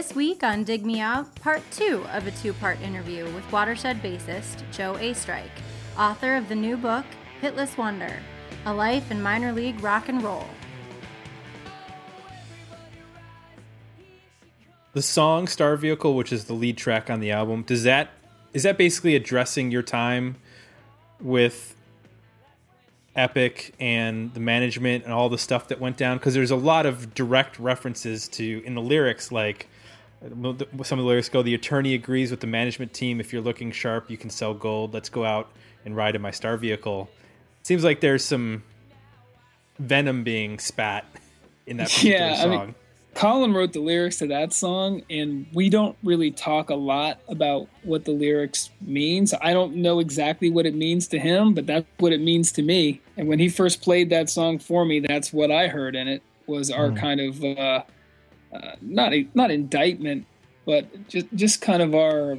This week on Dig Me Out, part two of a two part interview with Watershed bassist Joe Oestreich, author of the new book, Hitless Wonder A Life in Minor League Rock and Roll. The song Star Vehicle, which is the lead track on the album, does that is that basically addressing your time with Epic and the management and all the stuff that went down? Because there's a lot of direct references to in the lyrics, like some of the lyrics go, "The attorney agrees with the management team. If you're looking sharp, you can sell gold. Let's go out and ride in my Star Vehicle." Seems like there's some venom being spat in that particular yeah, song. I mean, Colin wrote the lyrics to that song, and we don't really talk a lot about what the lyrics means. I don't know exactly what it means to him, but that's what it means to me. And when he first played that song for me, that's what I heard in it was our mm. kind of uh, uh, not a, not indictment, but just just kind of our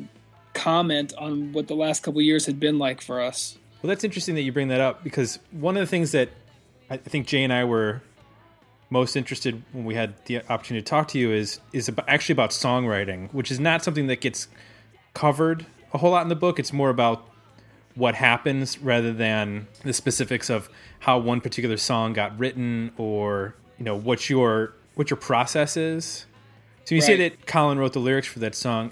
comment on what the last couple years had been like for us. Well, that's interesting that you bring that up because one of the things that I think Jay and I were most interested when we had the opportunity to talk to you is is about, actually about songwriting, which is not something that gets covered a whole lot in the book. It's more about what happens rather than the specifics of how one particular song got written or you know what your what your process is. So you right. say that Colin wrote the lyrics for that song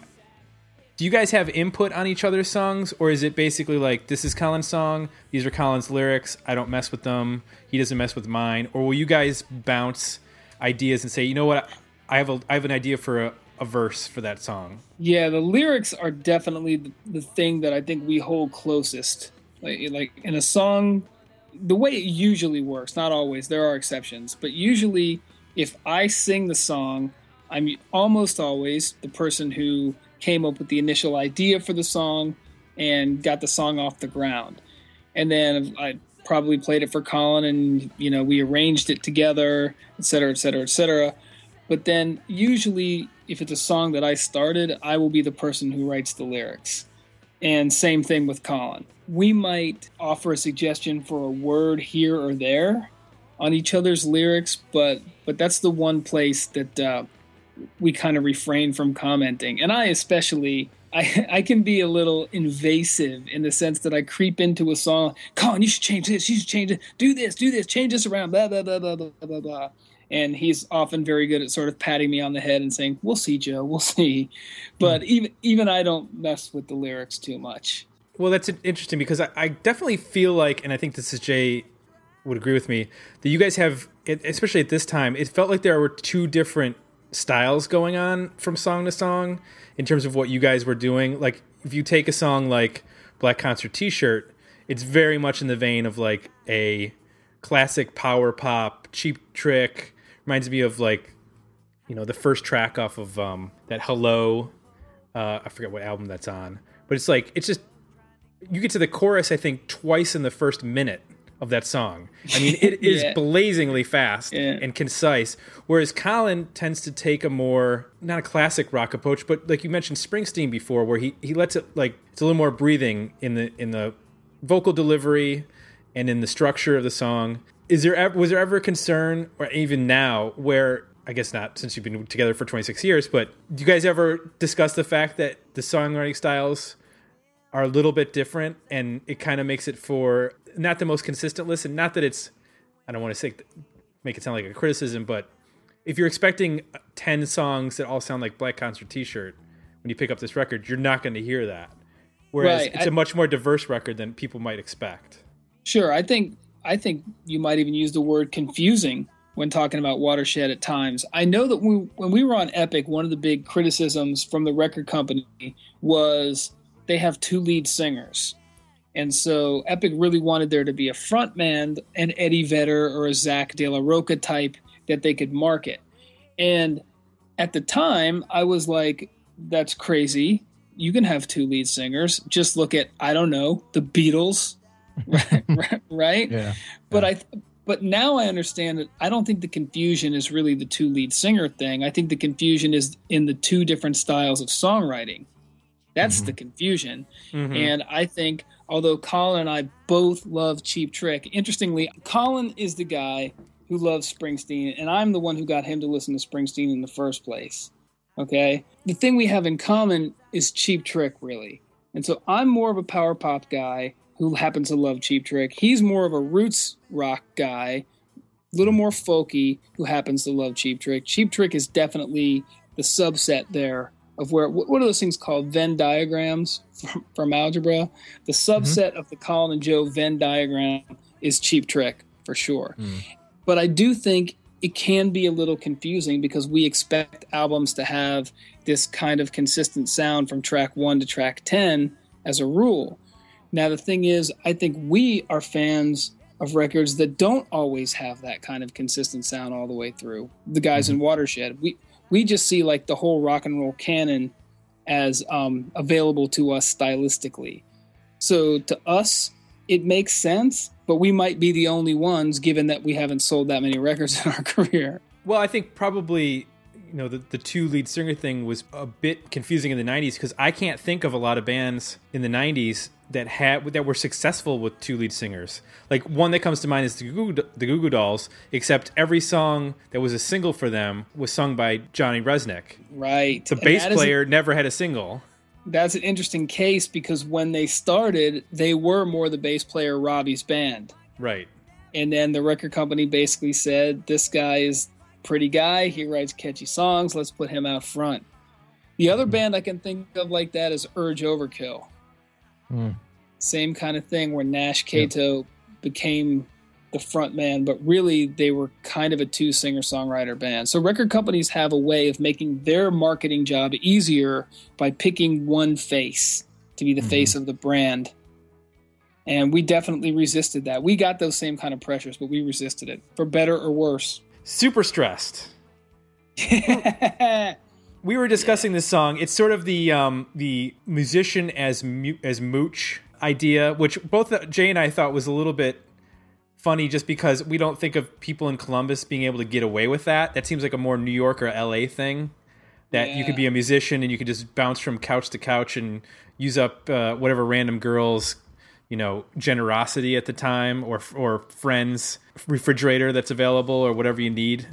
do you guys have input on each other's songs or is it basically like this is colin's song these are colin's lyrics i don't mess with them he doesn't mess with mine or will you guys bounce ideas and say you know what i have a i have an idea for a, a verse for that song yeah the lyrics are definitely the, the thing that i think we hold closest like, like in a song the way it usually works not always there are exceptions but usually if i sing the song i'm almost always the person who came up with the initial idea for the song and got the song off the ground. And then I probably played it for Colin and, you know, we arranged it together, et cetera, et cetera, et cetera. But then usually, if it's a song that I started, I will be the person who writes the lyrics. And same thing with Colin. We might offer a suggestion for a word here or there on each other's lyrics, but but that's the one place that uh, we kind of refrain from commenting. And I especially I, I can be a little invasive in the sense that I creep into a song, Colin, you should change this, you should change it, do this, do this, change this around, blah blah blah blah blah blah blah. And he's often very good at sort of patting me on the head and saying, "We'll see, Joe, we'll see." But mm. even even I don't mess with the lyrics too much. Well, that's interesting because I, I definitely feel like, and I think this is Jay would agree with me that you guys have, especially at this time, it felt like there were two different styles going on from song to song in terms of what you guys were doing. Like if you take a song like Black Concert T-shirt, it's very much in the vein of like a classic power pop, cheap trick. Reminds me of like you know the first track off of um, that Hello. Uh, I forget what album that's on, but it's like it's just you get to the chorus I think twice in the first minute of that song. I mean, it is yeah. blazingly fast yeah. and concise. Whereas Colin tends to take a more not a classic rock approach, but like you mentioned Springsteen before, where he he lets it like it's a little more breathing in the in the vocal delivery and in the structure of the song. Is there ever was there ever a concern, or even now, where I guess not since you've been together for 26 years, but do you guys ever discuss the fact that the songwriting styles are a little bit different and it kind of makes it for not the most consistent listen. Not that it's, I don't want to say make it sound like a criticism, but if you're expecting ten songs that all sound like Black Concert T-shirt when you pick up this record, you're not going to hear that. Whereas right. it's I, a much more diverse record than people might expect. Sure, I think I think you might even use the word confusing when talking about Watershed at times. I know that we, when we were on Epic, one of the big criticisms from the record company was they have two lead singers. And so Epic really wanted there to be a frontman, an Eddie Vedder or a Zack de la Rocha type that they could market. And at the time, I was like, that's crazy. You can have two lead singers. Just look at, I don't know, the Beatles, right? right? Yeah. But I, but now I understand that I don't think the confusion is really the two lead singer thing. I think the confusion is in the two different styles of songwriting. That's mm-hmm. the confusion. Mm-hmm. And I think although Colin and I both love Cheap Trick. Interestingly, Colin is the guy who loves Springsteen, and I'm the one who got him to listen to Springsteen in the first place. Okay. The thing we have in common is Cheap Trick, really. And so I'm more of a power pop guy who happens to love Cheap Trick. He's more of a roots rock guy, a little more folky, who happens to love Cheap Trick. Cheap Trick is definitely the subset there of where what are those things called Venn diagrams from, from algebra? The subset mm-hmm. of the Colin and Joe Venn diagram is Cheap Trick for sure. Mm. But I do think it can be a little confusing because we expect albums to have this kind of consistent sound from track 1 to track 10 as a rule. Now the thing is, I think we are fans of records that don't always have that kind of consistent sound all the way through. The guys mm-hmm. in Watershed, we we just see like the whole rock and roll canon as um, available to us stylistically. So to us, it makes sense, but we might be the only ones given that we haven't sold that many records in our career. Well, I think probably you know the, the two lead singer thing was a bit confusing in the 90s because i can't think of a lot of bands in the 90s that had that were successful with two lead singers. Like one that comes to mind is the Goo Goo, the Goo Goo Dolls. Except every song that was a single for them was sung by Johnny Rzeznik. Right. The bass player never had a single. That's an interesting case because when they started, they were more the bass player Robbie's band. Right. And then the record company basically said, "This guy is pretty guy. He writes catchy songs. Let's put him out front." The other band I can think of like that is Urge Overkill Mm. Same kind of thing where Nash Kato became the front man, but really they were kind of a two singer songwriter band. So record companies have a way of making their marketing job easier by picking one face to be the mm-hmm. face of the brand. And we definitely resisted that. We got those same kind of pressures, but we resisted it for better or worse. Super stressed. we were discussing this song. It's sort of the um, the musician as mu- as mooch idea, which both Jay and I thought was a little bit funny, just because we don't think of people in Columbus being able to get away with that. That seems like a more New York or L.A. thing. That yeah. you could be a musician and you could just bounce from couch to couch and use up uh, whatever random girls you know generosity at the time or or friends refrigerator that's available or whatever you need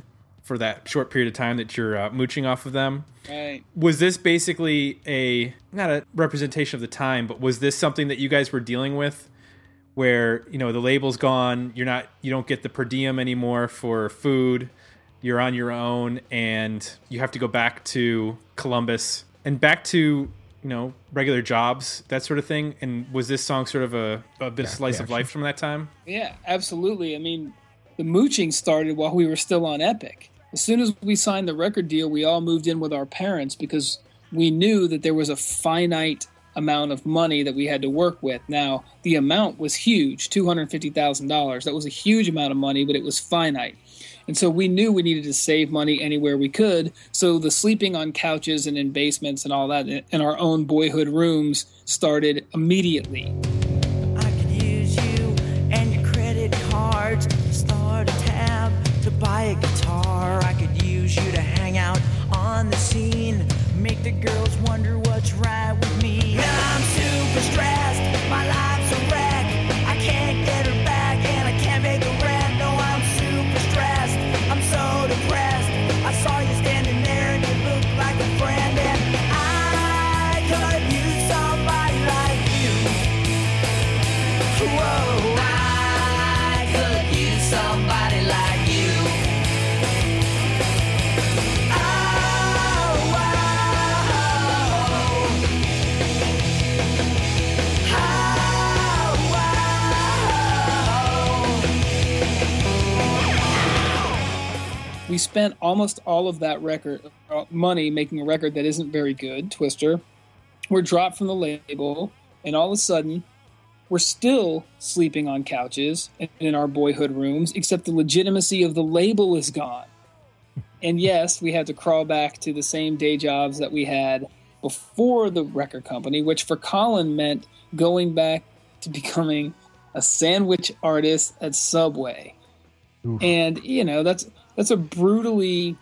for that short period of time that you're uh, mooching off of them. Right. Was this basically a not a representation of the time, but was this something that you guys were dealing with, where you know the label's gone, you're not, you don't get the per diem anymore for food, you're on your own, and you have to go back to Columbus and back to you know regular jobs that sort of thing and was this song sort of a, a bit of slice of life from that time yeah absolutely i mean the mooching started while we were still on epic as soon as we signed the record deal, we all moved in with our parents because we knew that there was a finite amount of money that we had to work with. Now, the amount was huge $250,000. That was a huge amount of money, but it was finite. And so we knew we needed to save money anywhere we could. So the sleeping on couches and in basements and all that in our own boyhood rooms started immediately. I could use you and your credit cards, start a tab to buy a guitar you to hang out on the scene. Make the girls wonder what's right with me. We spent almost all of that record uh, money making a record that isn't very good, Twister. We're dropped from the label, and all of a sudden, we're still sleeping on couches in our boyhood rooms, except the legitimacy of the label is gone. And yes, we had to crawl back to the same day jobs that we had before the record company, which for Colin meant going back to becoming a sandwich artist at Subway. Oof. And, you know, that's that's a brutally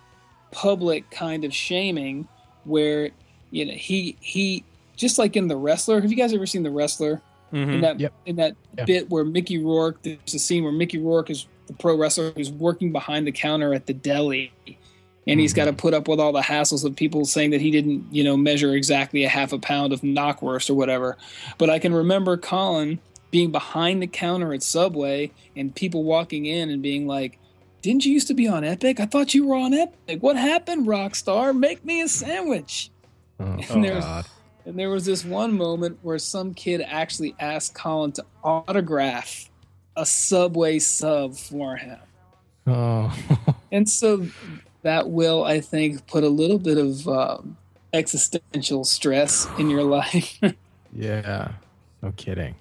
public kind of shaming where you know he he just like in the wrestler have you guys ever seen the wrestler mm-hmm. in that yep. in that yeah. bit where mickey rourke there's a scene where mickey rourke is the pro wrestler who's working behind the counter at the deli and he's got to put up with all the hassles of people saying that he didn't, you know, measure exactly a half a pound of knockwurst or whatever. But I can remember Colin being behind the counter at Subway and people walking in and being like, "Didn't you used to be on Epic? I thought you were on Epic. What happened, Rockstar? Make me a sandwich." Oh, And there's- God. And there was this one moment where some kid actually asked Colin to autograph a Subway sub for him. Oh. And so that will, I think, put a little bit of um, existential stress in your life. yeah. No kidding.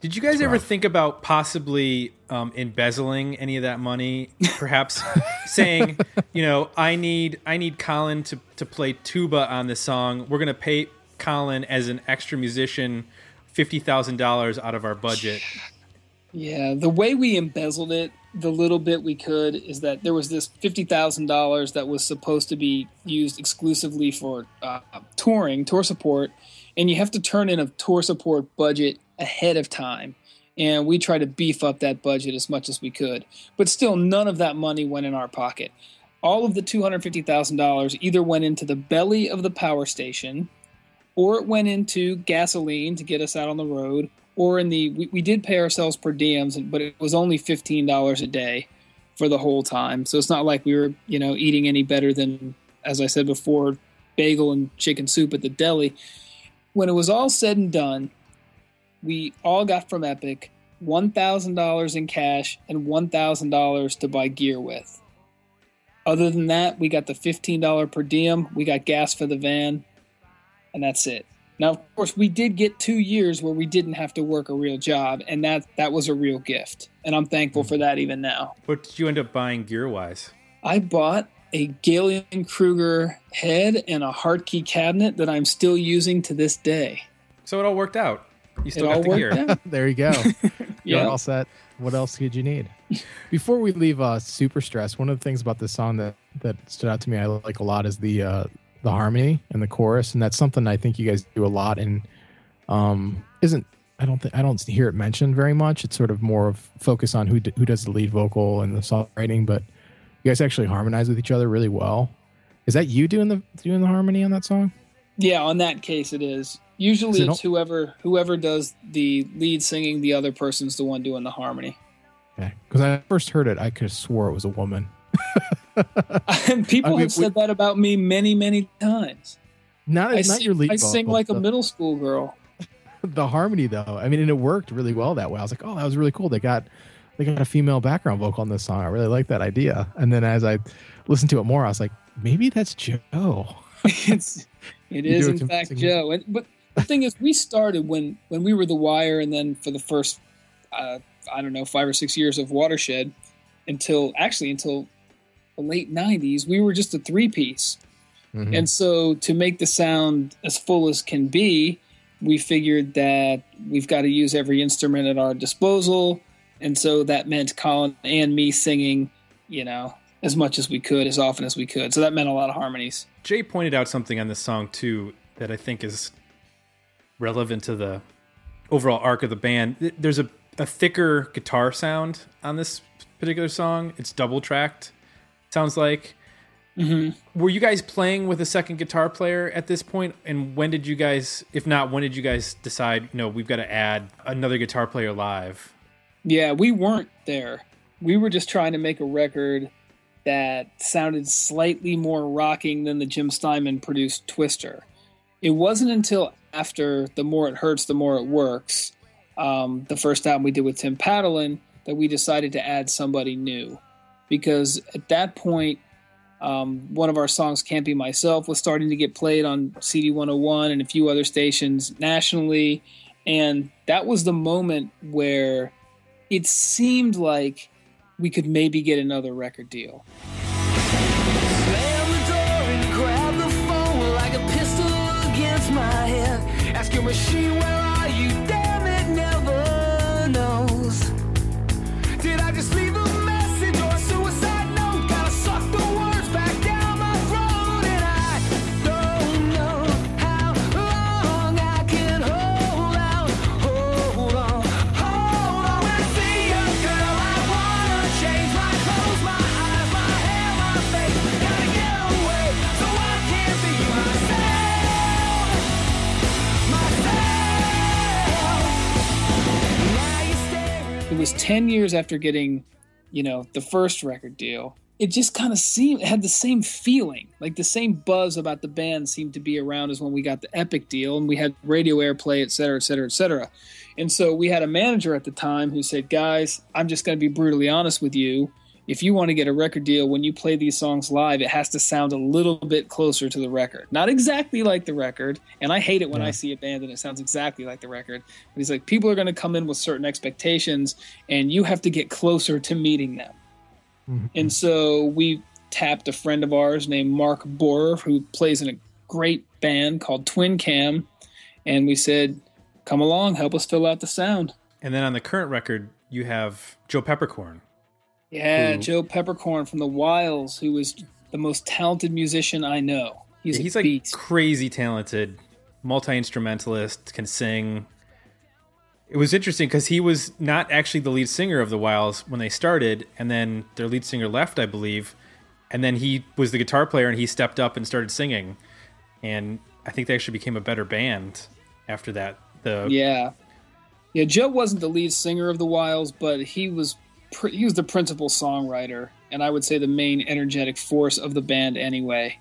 Did you guys ever rough. think about possibly um, embezzling any of that money? Perhaps saying, you know, I need I need Colin to, to play tuba on this song. We're gonna pay Colin as an extra musician fifty thousand dollars out of our budget. yeah, the way we embezzled it, the little bit we could, is that there was this $50,000 that was supposed to be used exclusively for uh, touring, tour support. And you have to turn in a tour support budget ahead of time. And we tried to beef up that budget as much as we could. But still, none of that money went in our pocket. All of the $250,000 either went into the belly of the power station, or it went into gasoline to get us out on the road, or in the we, we did pay ourselves per diems, but it was only fifteen dollars a day for the whole time. So it's not like we were you know eating any better than, as I said before, bagel and chicken soup at the deli. When it was all said and done, we all got from Epic one thousand dollars in cash and one thousand dollars to buy gear with. Other than that, we got the fifteen dollar per diem. We got gas for the van, and that's it. Now, of course, we did get two years where we didn't have to work a real job, and that that was a real gift, and I'm thankful for that even now. What did you end up buying gear wise? I bought a Gallien-Krueger head and a Hartke cabinet that I'm still using to this day. So it all worked out. You still it got the gear. There you go. You're Yeah. all set. What else could you need? Before we leave uh super stress, one of the things about this song that that stood out to me I like a lot is the uh the harmony and the chorus and that's something I think you guys do a lot and um isn't I don't think I don't hear it mentioned very much. It's sort of more of focus on who d- who does the lead vocal and the songwriting, but you guys actually harmonize with each other really well. Is that you doing the doing the harmony on that song? Yeah, on that case, it is. Usually, don't- it's whoever whoever does the lead singing, the other person's the one doing the harmony. Okay. Because I first heard it, I could have swore it was a woman. And people I mean, have said that about me many, many times. Not, I not sing, your lead I sing vocal, like a middle school girl. the harmony though. I mean, and it worked really well that way. I was like, oh, that was really cool. They got they got a female background vocal on this song. I really like that idea. And then as I listened to it more, I was like, maybe that's Joe. it's it is in fact. Joe. And, but the thing is, we started when when we were the Wire, and then for the first uh, I don't know five or six years of Watershed, until actually until the late '90s, we were just a three piece. Mhm. And so to make the sound as full as can be, we figured that we've got to use every instrument at our disposal. And so that meant Colin and me singing, you know, as much as we could, as often as we could. So that meant a lot of harmonies. Jay pointed out something on this song too that I think is relevant to the overall arc of the band. There's a, a thicker guitar sound on this particular song. It's double tracked, sounds like. hmm Were you guys playing with a second guitar player at this point? And when did you guys, if not, when did you guys decide, no, we've got to add another guitar player live? Yeah, we weren't there. We were just trying to make a record that sounded slightly more rocking than the Jim Steinman produced Twister. It wasn't until after The More It Hurts, The More It Works, um, the first album we did with Tim Patalan, that we decided to add somebody new. Because at that point, um, one of our songs, Can't Be Myself, was starting to get played on CD 101 and a few other stations nationally. And that was the moment where it seemed like we could maybe get another record deal. Slam was 10 years after getting, you know, the first record deal. It just kind of seemed had the same feeling, like the same buzz about the band seemed to be around as when we got the Epic deal and we had radio airplay, et cetera, et cetera, et cetera. And so we had a manager at the time who said, "Guys, I'm just going to be brutally honest with you. If you want to get a record deal, when you play these songs live, it has to sound a little bit closer to the record. Not exactly like the record. And I hate it when Yeah. I see a band and it sounds exactly like the record. But he's like, people are going to come in with certain expectations, and you have to get closer to meeting them. Mhm. And so we tapped a friend of ours named Mark Borer, who plays in a great band called Twin Cam, and we said, "Come along, help us fill out the sound." And then on the current record, you have Joe Peppercorn. Yeah, Who- Joe Peppercorn from the Whiles, who is the most talented musician I know. He's, Yeah, a he's like beast. crazy talented, multi instrumentalist, can sing. It was interesting because he was not actually the lead singer of the Whiles when they started, and then their lead singer left, I believe, and then he was the guitar player and he stepped up and started singing, and I think they actually became a better band after that. The Yeah, yeah. Joe wasn't the lead singer of the Whiles, but he was he was the principal songwriter, and I would say the main energetic force of the band anyway.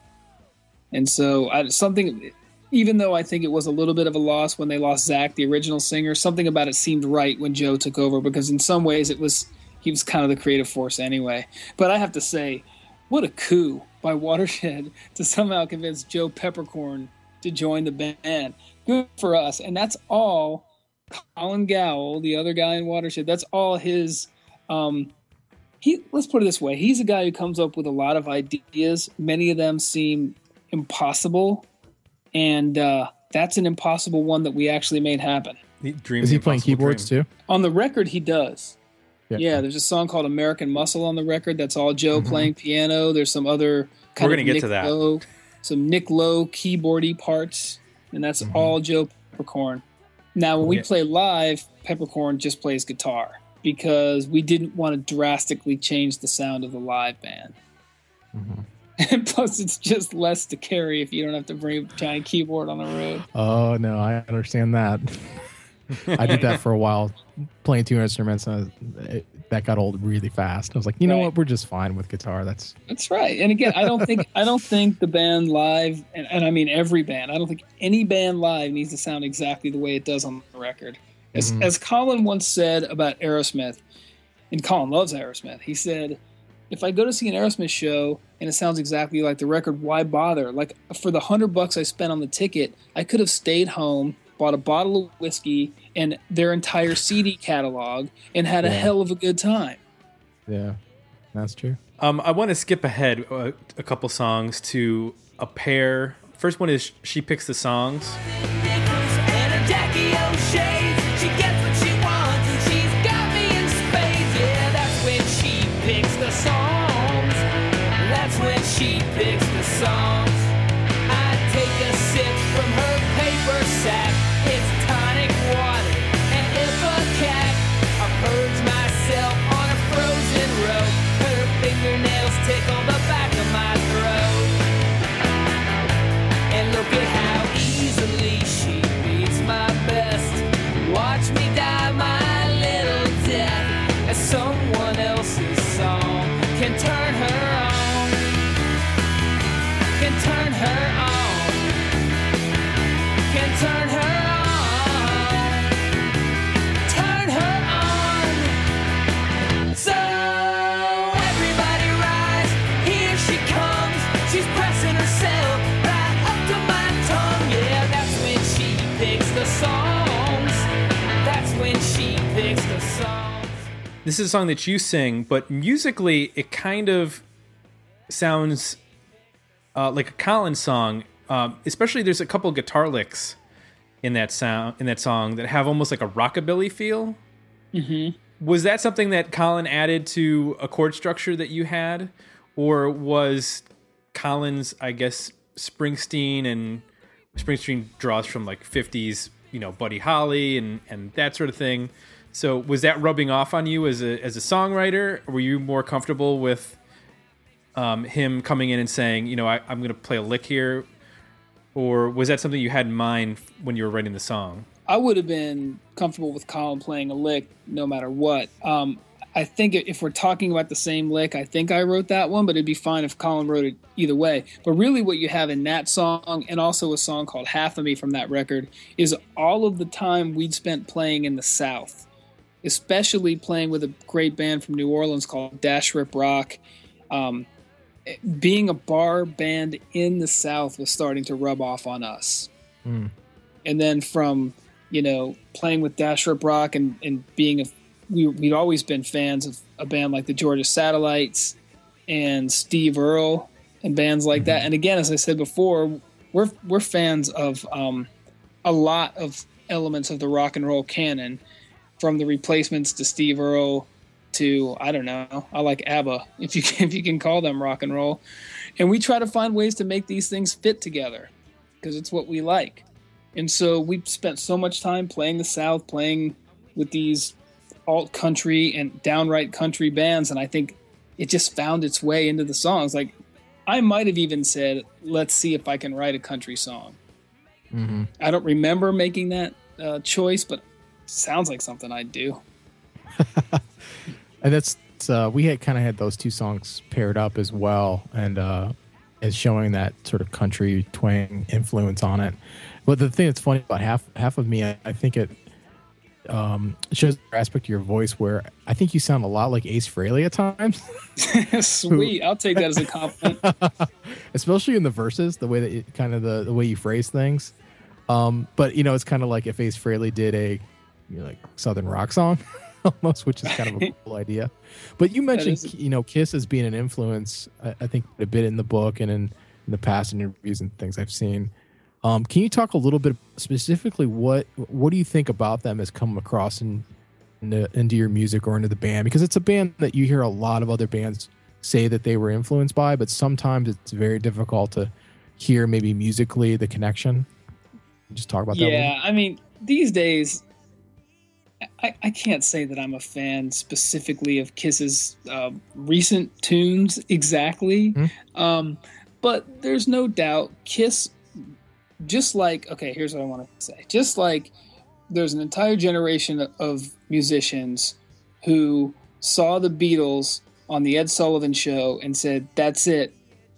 And so I, something, even though I think it was a little bit of a loss when they lost Zach, the original singer, something about it seemed right when Joe took over because in some ways it was he was kind of the creative force anyway. But I have to say, what a coup by Watershed to somehow convince Joe Peppercorn to join the band. Good for us. And that's all Colin Gawel, the other guy in Watershed, that's all his um he let's put it this way. He's a guy who comes up with a lot of ideas. Many of them seem impossible. And uh that's an impossible one that we actually made happen. the dream. Is he playing keyboards Dream. too? On the record he does. Yeah, there's a song called American Muscle on the record. That's all Joe Mhm. playing piano. There's some other kind We're of gonna get Nick to that. Lowe, some Nick Lowe keyboardy parts, and that's Mhm. all Joe Peppercorn. Now, when we Yeah. play live, Peppercorn just plays guitar because we didn't want to drastically change the sound of the live band. Mhm. And plus, it's just less to carry if you don't have to bring a giant keyboard on the road. Oh no, I understand that. I did that for a while, playing two instruments, and it, that got old really fast. I was like, you know Right. what, we're just fine with guitar. That's That's right. And again, I don't think I don't think the band live, and, and I mean every band. I don't think any band live needs to sound exactly the way it does on the record. As, Mhm. as Colin once said about Aerosmith, and Colin loves Aerosmith. He said, "If I go to see an Aerosmith show and it sounds exactly like the record, why bother? Like for the hundred bucks I spent on the ticket, I could have stayed home." Bought a bottle of whiskey and their entire CD catalog and had a hell of a good time. yeah, that's true. Um, I want to skip ahead uh, a couple songs to a pair. First one is She Picks the Songs. This is a song that you sing, but musically, it kind of sounds uh, like a Colin's song. Um, especially, there's a couple guitar licks in that sound in that song that have almost like a rockabilly feel. Mm-hmm. Was that something that Colin added to a chord structure that you had, or was Colin's, I guess, Springsteen and Springsteen draws from like '50s, you know, Buddy Holly and and that sort of thing. So was that rubbing off on you as a as a songwriter? Were you more comfortable with um, him coming in and saying, you know, I, I'm going to play a lick here, or was that something you had in mind when you were writing the song? I would have been comfortable with Colin playing a lick no matter what. Um, I think if we're talking about the same lick, I think I wrote that one, but it'd be fine if Colin wrote it either way. But really, what you have in that song and also a song called Half of Me from that record is all of the time we'd spent playing in the South, especially playing with a great band from New Orleans called Dash Rip Rock. Um, being a bar band in the South was starting to rub off on us. Mm. And then from, you know, playing with Dash Rip Rock and, and being a we we'd always been fans of a band like the Georgia Satellites and Steve Earle and bands like that. And again, as I said before, we're we're fans of um, a lot of elements of the rock and roll canon, from the replacements to Steve Earle to I don't know. I like ABBA if you can, if you can call them rock and roll, and we try to find ways to make these things fit together because it's what we like. And so we spent so much time playing the South, playing with these alt country and downright country bands, and I think it just found its way into the songs. Like I might have even said, "Let's see if I can write a country song." Mm-hmm. I don't remember making that uh, choice, but sounds like something I'd do. and that's uh, we had kind of had those two songs paired up as well, and uh, as showing that sort of country twang influence on it. But the thing that's funny about half half of me, I, I think it um, shows the aspect of your voice where I think you sound a lot like Ace Frehley at times, Sweet, I'll take that as a compliment. especially in the verses, the way that it, kind of the, the way you phrase things. Um, but you know, it's kind of like if Ace Frehley did a you know, like Southern rock song almost, which is kind of a cool idea. But you mentioned is- you know Kiss as being an influence. I, I think a bit in the book and in, in the past interviews and things I've seen. Um, can you talk a little bit specifically what what do you think about them has come across in, into, into your music or into the band? Because it's a band that you hear a lot of other bands say that they were influenced by, but sometimes it's very difficult to hear maybe musically the connection. Just talk about that. yeah, I mean, these days, I, I can't say that I'm a fan specifically of Kiss's uh, recent tunes exactly, Hmm. um, but there's no doubt Kiss, just like okay, here's what I want to say, just like there's an entire generation of musicians who saw the Beatles on the Ed Sullivan Show and said, "That's it,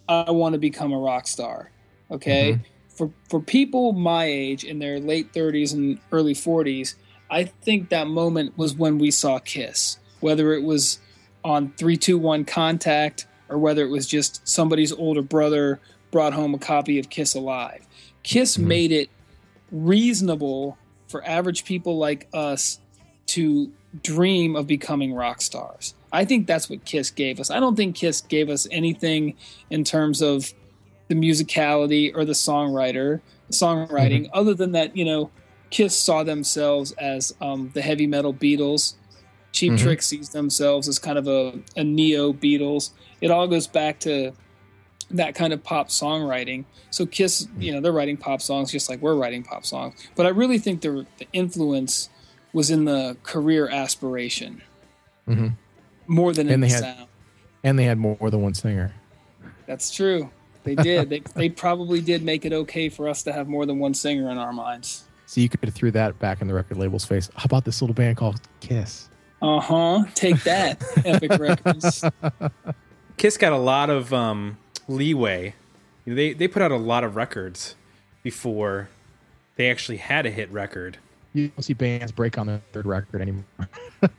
I want to become a rock star." Okay, Mhm. for for people my age in their late 30s and early 40s, I think that moment was when we saw Kiss, whether it was on 321 Contact or whether it was just somebody's older brother brought home a copy of Kiss Alive. Kiss Mhm. made it reasonable for average people like us to dream of becoming rock stars. I think that's what Kiss gave us. I don't think Kiss gave us anything in terms of the musicality or the songwriter, songwriting, other than that, you know, Kiss saw themselves as um, the heavy metal Beatles. Cheap Mhm. Trick sees themselves as kind of a, a neo Beatles. It all goes back to that kind of pop songwriting. So Kiss, you know, they're writing pop songs just like we're writing pop songs. But I really think the the influence was in the career aspiration Mhm. more than in And the they had- sound. And they had more than one singer. That's true. They did. they they probably did make it okay for us to have more than one singer in our minds. So you could have threw that back in the record label's face. How about this little band called Kiss? Uh huh. Take that, Epic Records. Kiss got a lot of um, leeway. They they put out a lot of records before they actually had a hit record. You don't see bands break on their third record anymore.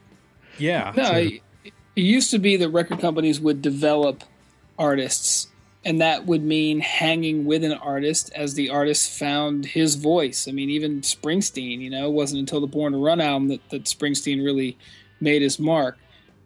Yeah. No, it, it used to be that record companies would develop artists, and that would mean hanging with an artist as the artist found his voice. I mean, even Springsteen, you know, it wasn't until the Born to Run album that, that Springsteen really made his mark.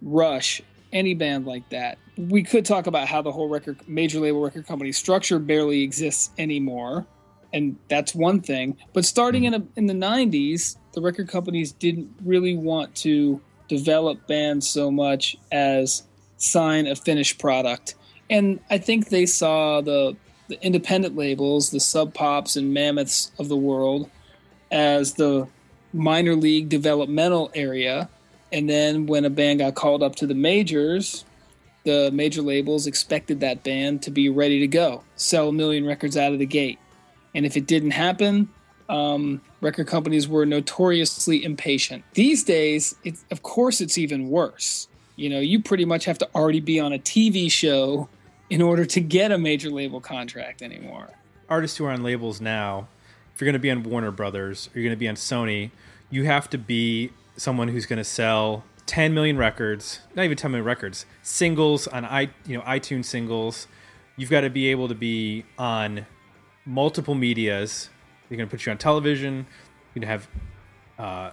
Rush, any band like that. We could talk about how the whole record major label record company structure barely exists anymore. And that's one thing. But starting in a, in the 90s, the record companies didn't really want to develop bands so much as sign a finished product. And I think they saw the, the independent labels, the Sub Pops and Mammoths of the world, as the minor league developmental area. And then when a band got called up to the majors, the major labels expected that band to be ready to go, sell a million records out of the gate. And if it didn't happen, um, record companies were notoriously impatient. These days, of course it's even worse. You know, you pretty much have to already be on a TV show in order to get a major label contract anymore. Artists who are on labels now, if you're going to be on Warner Brothers or you're going to be on Sony, you have to be someone who's going to sell 10 million records, not even 10 million records, singles on i you know iTunes singles. You've got to be able to be on multiple medias. They're going to put you on television. You're going to have uh,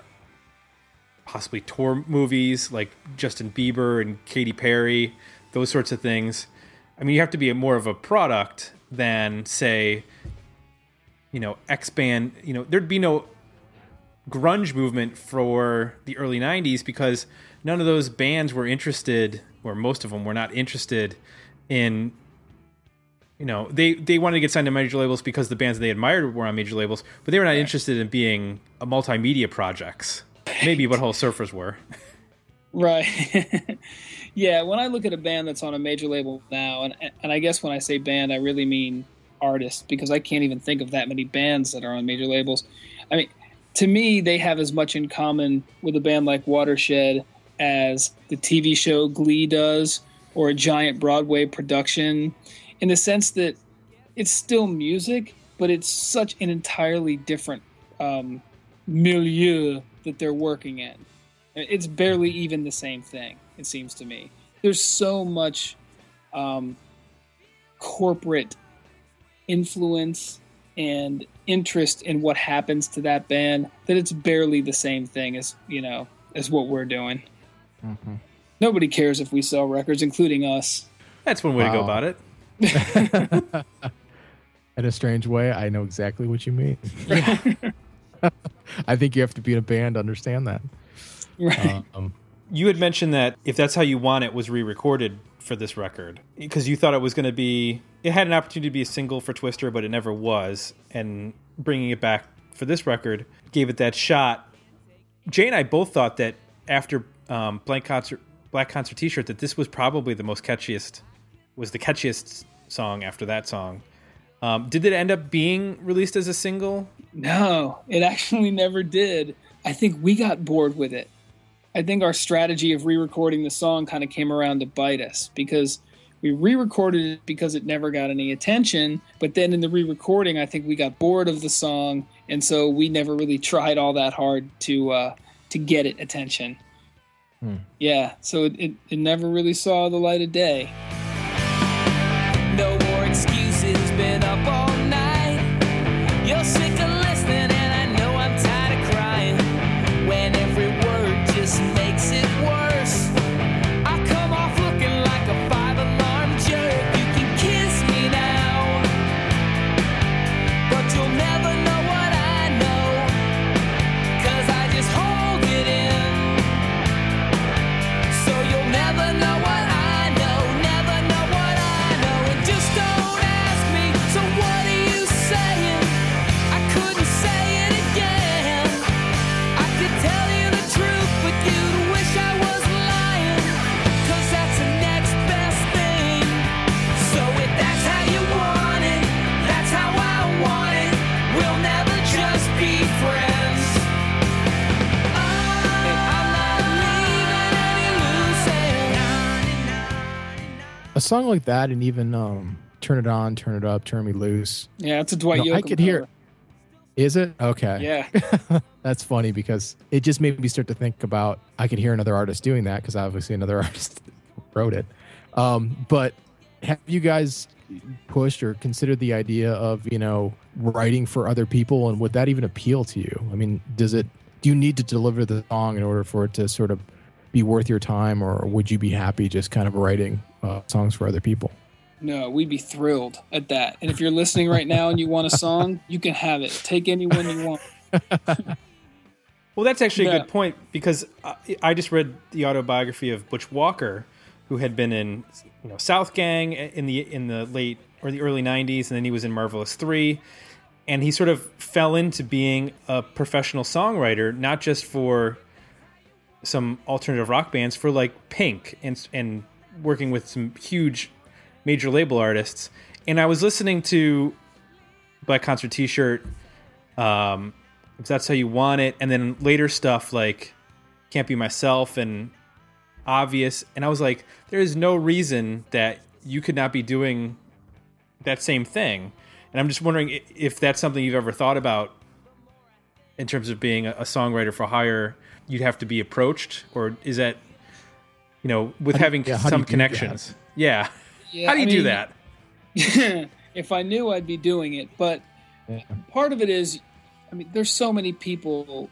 possibly tour movies like Justin Bieber and Katy Perry, those sorts of things. I mean, you have to be a, more of a product than say, you know, X band. You know, there'd be no grunge movement for the early 90s because none of those bands were interested or most of them were not interested in you know they they wanted to get signed to major labels because the bands they admired were on major labels but they were not interested in being a multimedia projects maybe Butthole Surfers were Right. yeah, when I look at a band that's on a major label now, and and I guess when I say band, I really mean artist because I can't even think of that many bands that are on major labels. I mean, to me, they have as much in common with a band like Watershed as the TV show Glee does, or a giant Broadway production, in the sense that it's still music, but it's such an entirely different um, milieu that they're working in. It's barely even the same thing, it seems to me. There's so much um, corporate influence and interest in what happens to that band that it's barely the same thing as, you know, as what we're doing. Mhm. Nobody cares if we sell records, including us. that's one way to go about it In a strange way, I know exactly what you mean. I think you have to be in a band to understand that. Right. Um, you had mentioned that if that's how you want it was re-recorded for this record because you thought it was going to be it had an opportunity to be a single for twister but it never was and bringing it back for this record gave it that shot jay and i both thought that after um, blank concert black concert t-shirt that this was probably the most catchiest was the catchiest song after that song um, did it end up being released as a single No, it actually never did. I think we got bored with it. I think our strategy of re recording the song kind of came around to bite us because we re recorded it because it never got any attention. But then in the re recording, I think we got bored of the song. And so we never really tried all that hard to, uh, to get it attention. Hmm. Yeah, so it, it, it never really saw the light of day. A song like that, and even um, "Turn It On, Turn It Up, Turn Me Loose." Yeah, it's a Dwight No, Yoakam I could hear- cover. Is it okay? Yeah. That's funny because it just made me start to think about. I could hear another artist doing that because obviously another artist wrote it. Um, but have you guys pushed or considered the idea of you know writing for other people, and would that even appeal to you? I mean, does it? Do you need to deliver the song in order for it to sort of be worth your time, or would you be happy just kind of writing uh, songs for other people? No, we'd be thrilled at that. And if you're listening right now and you want a song, you can have it. Take anyone you want. Well, that's actually a good point because I, I just read the autobiography of Butch Walker, who had been in you know South Gang in the in the late or the early '90s, and then he was in Marvelous Three, and he sort of fell into being a professional songwriter, not just for some alternative rock bands, for like Pink and and working with some huge major label artists. And I was listening to Black Concert T-shirt um, if that's how you want it, and then later stuff like can't be myself and obvious. And I was like, there is no reason that you could not be doing that same thing. And I'm just wondering if that's something you've ever thought about in terms of being a, a songwriter for hire. You'd have to be approached, or is that, you know, with How do- having yeah, some you do that? connections? Yeah. Yeah, How do I you do mean, that? if I knew, I'd be doing it. But Yeah. part of it is, I mean, there's so many people.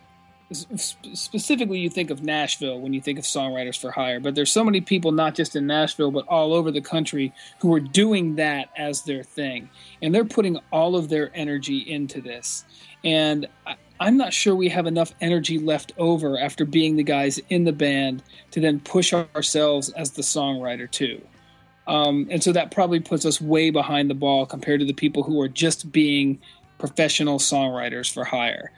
Specifically, you think of Nashville when you think of songwriters for hire, but there's so many people, not just in Nashville, but all over the country, who are doing that as their thing, and they're putting all of their energy into this. And I, I'm not sure we have enough energy left over after being the guys in the band to then push ourselves as the songwriter too. Um, and so that probably puts us way behind the ball compared to the people who are just being professional songwriters for hire.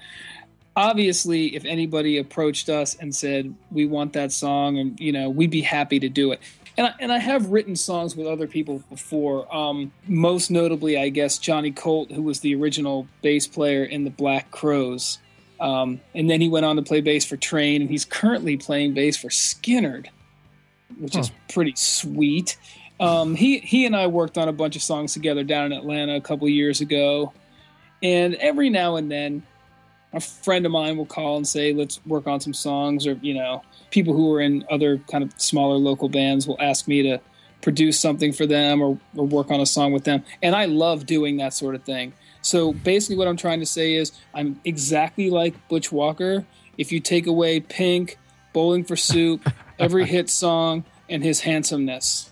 Obviously, if anybody approached us and said we want that song, and you know, we'd be happy to do it. And I, and I have written songs with other people before. Um, most notably, I guess Johnny Colt, who was the original bass player in the Black Crowes. Um, and then he went on to play bass for Train, and he's currently playing bass for Skynyrd, which is pretty sweet. Um, he he and I worked on a bunch of songs together down in Atlanta a couple years ago, and every now and then, a friend of mine will call and say, "Let's work on some songs," or you know, people who are in other kind of smaller local bands will ask me to produce something for them or, or work on a song with them, and I love doing that sort of thing. So basically, what I'm trying to say is, I'm exactly like Butch Walker. If you take away Pink, Bowling for Soup, every hit song, and his handsomeness.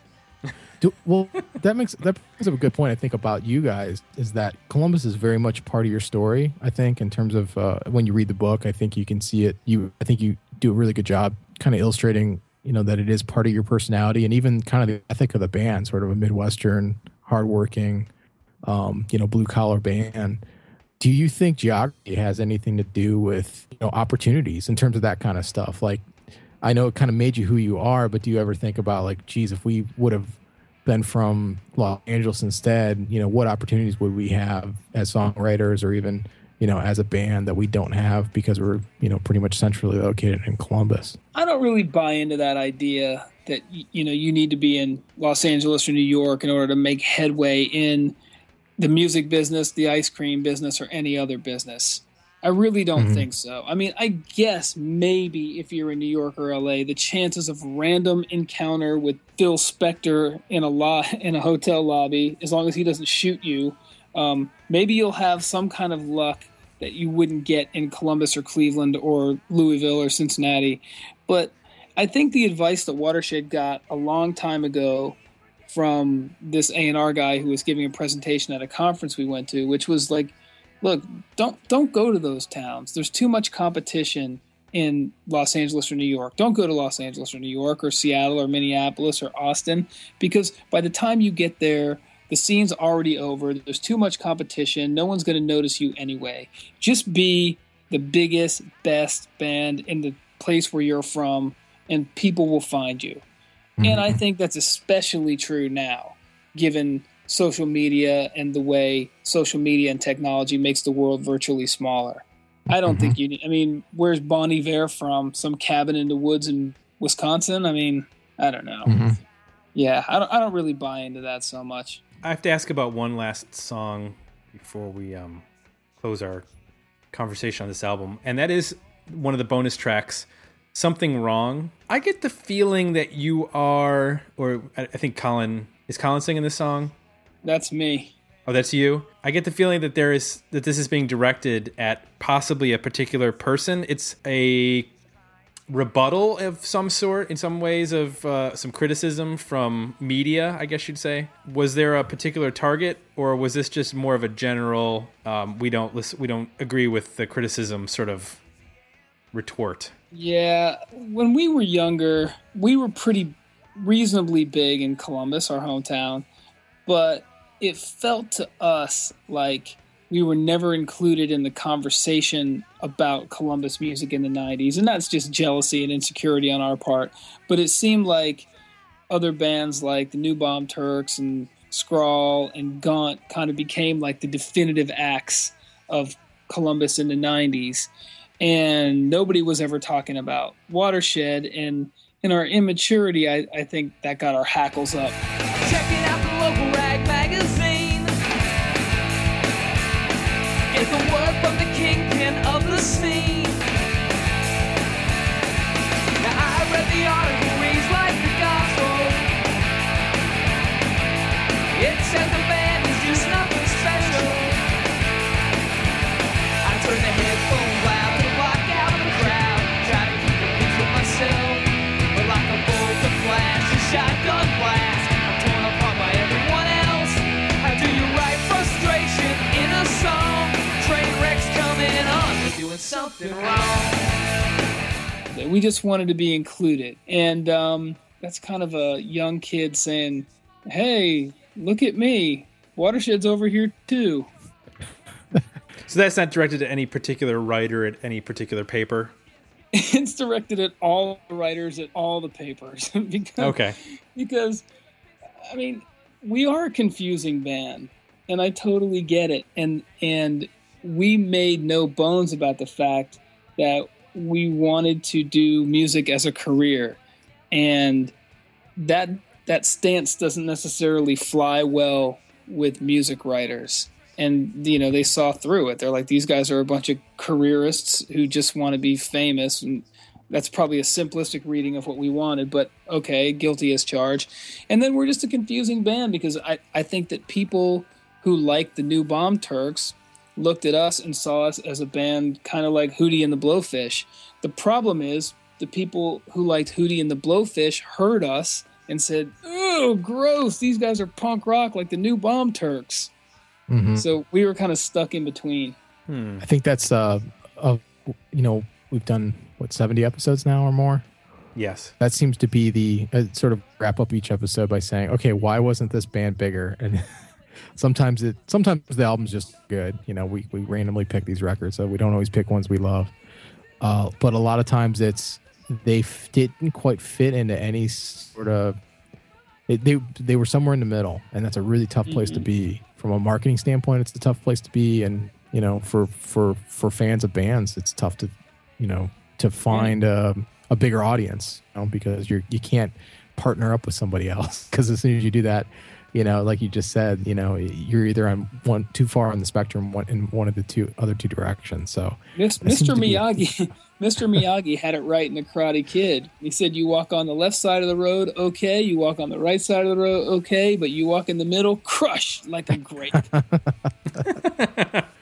Do, well, that makes that brings up a good point. I think about you guys is that Columbus is very much part of your story. I think in terms of uh, when you read the book, I think you can see it. You, I think you do a really good job, kind of illustrating, you know, that it is part of your personality and even kind of the ethic of the band, sort of a midwestern, hardworking, um, you know, blue collar band. Do you think geography has anything to do with you know opportunities in terms of that kind of stuff? Like, I know it kind of made you who you are, but do you ever think about like, geez, if we would have been from Los Angeles instead, you know, what opportunities would we have as songwriters or even, you know, as a band that we don't have because we're, you know, pretty much centrally located in Columbus? I don't really buy into that idea that you know you need to be in Los Angeles or New York in order to make headway in the music business, the ice cream business, or any other business. I really don't Mhm. think so. I mean, I guess maybe if you're in New York or LA, the chances of random encounter with Phil Spector in a lo- in a hotel lobby, as long as he doesn't shoot you, um, maybe you'll have some kind of luck that you wouldn't get in Columbus or Cleveland or Louisville or Cincinnati. But I think the advice that Watershed got a long time ago from this A&R guy who was giving a presentation at a conference we went to, which was like, look, don't don't go to those towns. There's too much competition in Los Angeles or New York. Don't go to Los Angeles or New York or Seattle or Minneapolis or Austin because by the time you get there, the scene's already over. There's too much competition. No one's going to notice you anyway. Just be the biggest, best band in the place where you're from, and people will find you. And I think that's especially true now, given social media and the way social media and technology makes the world virtually smaller. I don't think you need, I mean, where's Bon Iver from? Some cabin in the woods in Wisconsin? I mean, I don't know. Mhm. Yeah, I don't, I don't really buy into that so much. I have to ask about one last song before we um, close our conversation on this album, and that is one of the bonus tracks, "Something Wrong." I get the feeling that you are, or I I think Colin is Colin singing this song. That's me. Oh, that's you. I get the feeling that there is that this is being directed at possibly a particular person. It's a rebuttal of some sort in some ways of uh, some criticism from media i guess you'd say. Was there a particular target or was this just more of a general um, we don't listen, we don't agree with the criticism sort of retort? Yeah, when we were younger, we were pretty reasonably big in Columbus, our hometown, but it felt to us like we were never included in the conversation about Columbus music in the 90s. And that's just jealousy and insecurity on our part. But it seemed like other bands like the New Bomb Turks and Scrawl and Gaunt kind of became like the definitive acts of Columbus in the 90s, and nobody was ever talking about Watershed. And in our immaturity, I, I think that got our hackles up. Something wrong. We just wanted to be included. And um, that's kind of a young kid saying, hey, look at me. Watershed's over here too. So that's not directed at any particular writer at any particular paper. it's directed at all the writers at all the papers because Okay. because I mean we are a confusing band and I totally get it and and we made no bones about the fact that we wanted to do music as a career. And that that stance doesn't necessarily fly well with music writers. And you know they saw through it. They're like these guys are a bunch of careerists who just want to be famous. And that's probably a simplistic reading of what we wanted but okay guilty as charged. And then we're just a confusing band because i, I think that people who like the new bomb turks looked at us and saw us as a band kind of like hootie and the blowfish the problem is the people who liked hootie and the blowfish heard us and said oh gross these guys are punk rock like the new bomb turks Mhm. so we were kind of stuck in between Hmm. I think that's uh, uh, you know, we've done what seventy episodes now or more. Yes. That seems to be the uh, sort of wrap up each episode by saying, okay, why wasn't this band bigger? And sometimes it, sometimes the album's just good. You know, we we randomly pick these records, so we don't always pick ones we love. Uh, but a lot of times it's they f- didn't quite fit into any sort of. It, they they were somewhere in the middle, and that's a really tough place to be from a marketing standpoint. It's a tough place to be, and you know, for for for fans of bands, it's tough to, you know, to find a, a bigger audience, you know, because you're you can't partner up with somebody else because as soon as you do that, you know, like you just said, you know, you're either on one too far on the spectrum, one in one of the two other two directions. So Mis- Mr. to be- Miyagi, Mr. Miyagi had it right in the Karate Kid. He said, "You walk on the left side of the road, okay. You walk on the right side of the road, okay. But you walk in the middle, crush like a grape."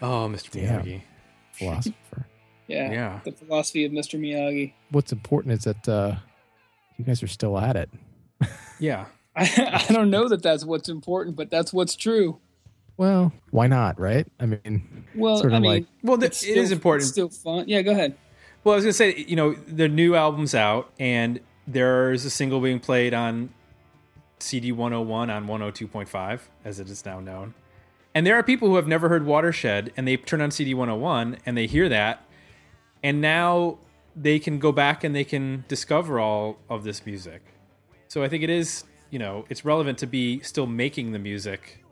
Oh, Mr. Damn. Miyagi. philosopher. Yeah, Yeah. the philosophy of Mr. Miyagi. What's important is that uh, you guys are still at it. Yeah. I, I don't know that that's what's important, but that's what's true. Well, why not, right? I mean, Well, Sort I mean, like- Well, th- it's it is important. It's still fun. Yeah, go ahead. Well, I was gonna say, you know, the new album's out, and there's a single being played on CD 101 on 102.5, as it is now known. And there are people who have never heard Watershed, and they turn on CD 101 and they hear that, and now they can go back and they can discover all of this music. So I think it is, you know, it's relevant to be still making the music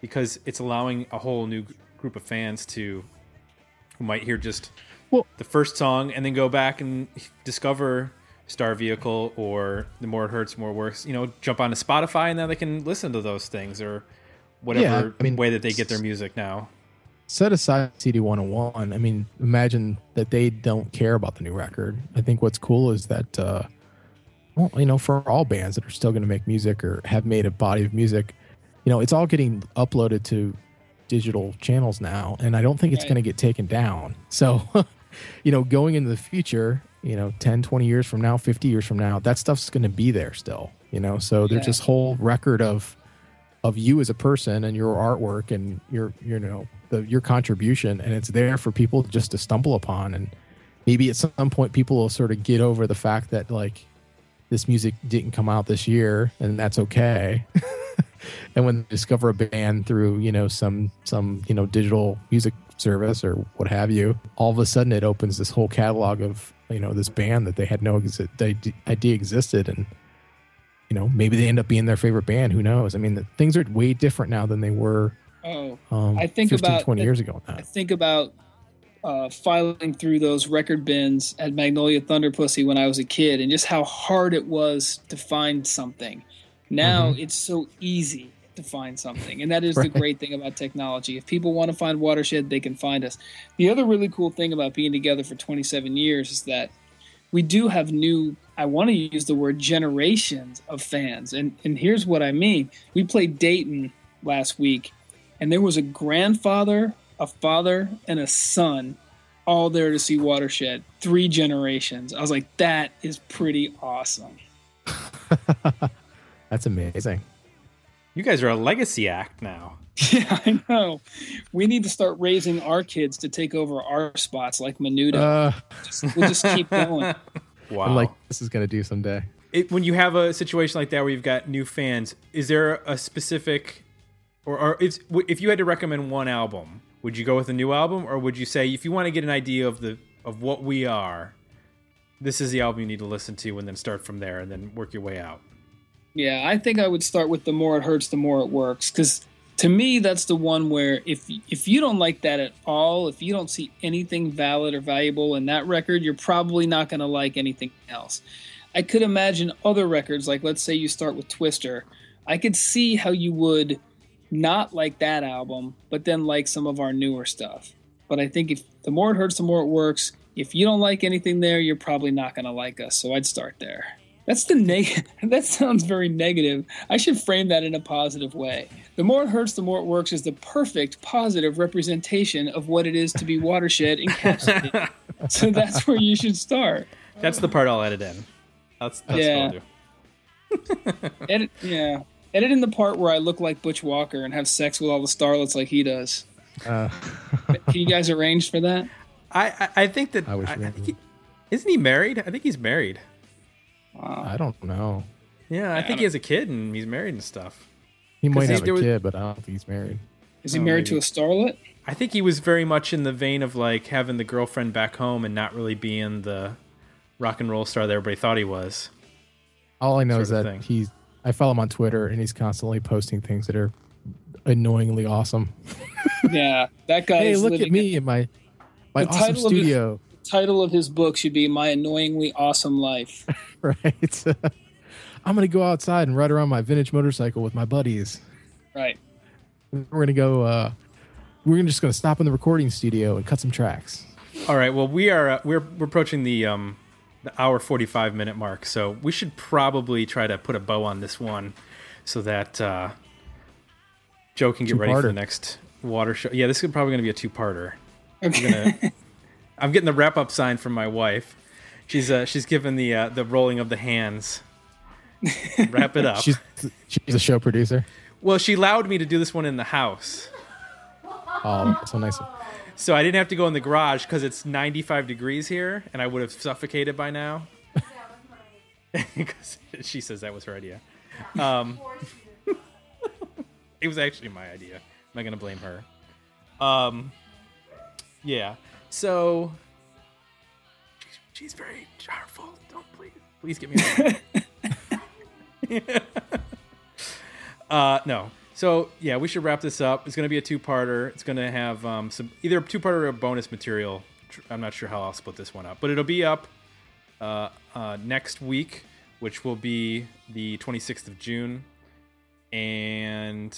because it's allowing a whole new group of fans to who might hear just Well- the first song and then go back and discover Star Vehicle or The More It Hurts, More Works. You know, jump onto Spotify and now they can listen to those things or whatever I mean, way that they get their music now. set aside CD 101. I mean, imagine that they don't care about the new record. I think what's cool is that, uh, well, you know, for all bands that are still going to make music or have made a body of music, you know, it's all getting uploaded to digital channels now. And I don't think it's Right. going to get taken down. So, you know, going into the future, you know, 10, 20 years from now, 50 years from now, that stuff's going to be there still, you know? So there's Yeah. this whole record of, of you as a person and your artwork and your you know the your contribution and it's there for people just to stumble upon and maybe at some point people will sort of get over the fact that like this music didn't come out this year and that's okay. And when they discover a band through you know some some you know digital music service or what have you all of a sudden it opens this whole catalog of you know this band that they had no exi- idea existed. And you know maybe they end up being their favorite band. Who knows? I mean the, things are way different now than they were Oh, um, I think 15 about 20 the- years ago now. I think about uh, filing through those record bins at Magnolia Thunder Pussy when I was a kid, and just how hard it was to find something. Now it's so easy to find something, and that is Right. the great thing about technology. If people want to find Watershed, they can find us. The other really cool thing about being together for 27 years is that we do have new i want to use the word generations of fans and and here's what i mean we played dayton last week and there was a grandfather a father and a son all there to see watershed three generations i was like that is pretty awesome That's amazing. You guys are a legacy act now. yeah i know we need to start raising our kids to take over our spots like menudo Uh, we'll just keep going Wow. I'm like this is gonna do someday. it, when you have a situation like that where you've got new fans, is there a specific, or, or it's, if you had to recommend one album, would you go with a new album, or would you say if you want to get an idea of the of what we are, this is the album you need to listen to, and then start from there, and then work your way out? Yeah, I think I would start with the more it hurts, the more it works. Because to me, that's the one where if if you don't like that at all, if you don't see anything valid or valuable in that record, you're probably not going to like anything else. I could imagine other records, like let's say you start with Twister. I could see how you would not like that album, but then like some of our newer stuff. But I think if the more it hurts, the more it works. If you don't like anything there, you're probably not going to like us. So I'd start there. That's the neg. that sounds very negative. I should frame that in a positive way. The more it hurts, the more it works is the perfect positive representation of what it is to be watershed encapsulated. so that's where you should start. That's the part I'll edit in. That's, that's Yeah. what I'll do. Edit, yeah. Edit in the part where I look like Butch Walker and have sex with all the starlets like he does. Uh, Can you guys arrange for that? I, I I think that I wish I, I think he, isn't he married? I think he's married. Wow. I don't know. Yeah, I I think he has a kid and he's married and stuff. He might he- have a was- kid, but I don't think he's married. Is he Oh, married to a starlet? I think he was very much in the vein of like having the girlfriend back home and not really being the rock and roll star that everybody thought he was. All I know is that thing. he's. I follow him on Twitter, and he's constantly posting things that are annoyingly awesome. Yeah, that guy. hey, is look at me in my my The awesome title of his- studio. Title of his book should be "My Annoyingly Awesome Life." Right. I'm gonna go outside and ride around my vintage motorcycle with my buddies. right. We're gonna go. uh We're just gonna stop in the recording studio and cut some tracks. All right, well we are uh, we're, we're approaching the um the hour 45 minute mark, so we should probably try to put a bow on this one so that uh Joe can get ready for the next water show. Yeah, this is probably going to be a two-parter. Okay. I'm gonna I'm getting the wrap up sign from my wife. She's uh she's given the uh, the rolling of the hands. Wrap it up. She's she's a show producer. well, she allowed me to do this one in the house. Oh, so nice. So I didn't have to go in the garage because it's 95 degrees here, and I would have suffocated by now. Because she says that was her idea. Um, it was actually my idea. I'm not gonna blame her. Um, yeah. So she's, she's very powerful. Don't please, please get me. uh, no. So yeah, we should wrap this up. It's gonna be a two-parter. It's gonna have um, some either a two-parter or a bonus material. I'm not sure how I'll split this one up, but it'll be up uh, uh, next week, which will be the 26th of June. And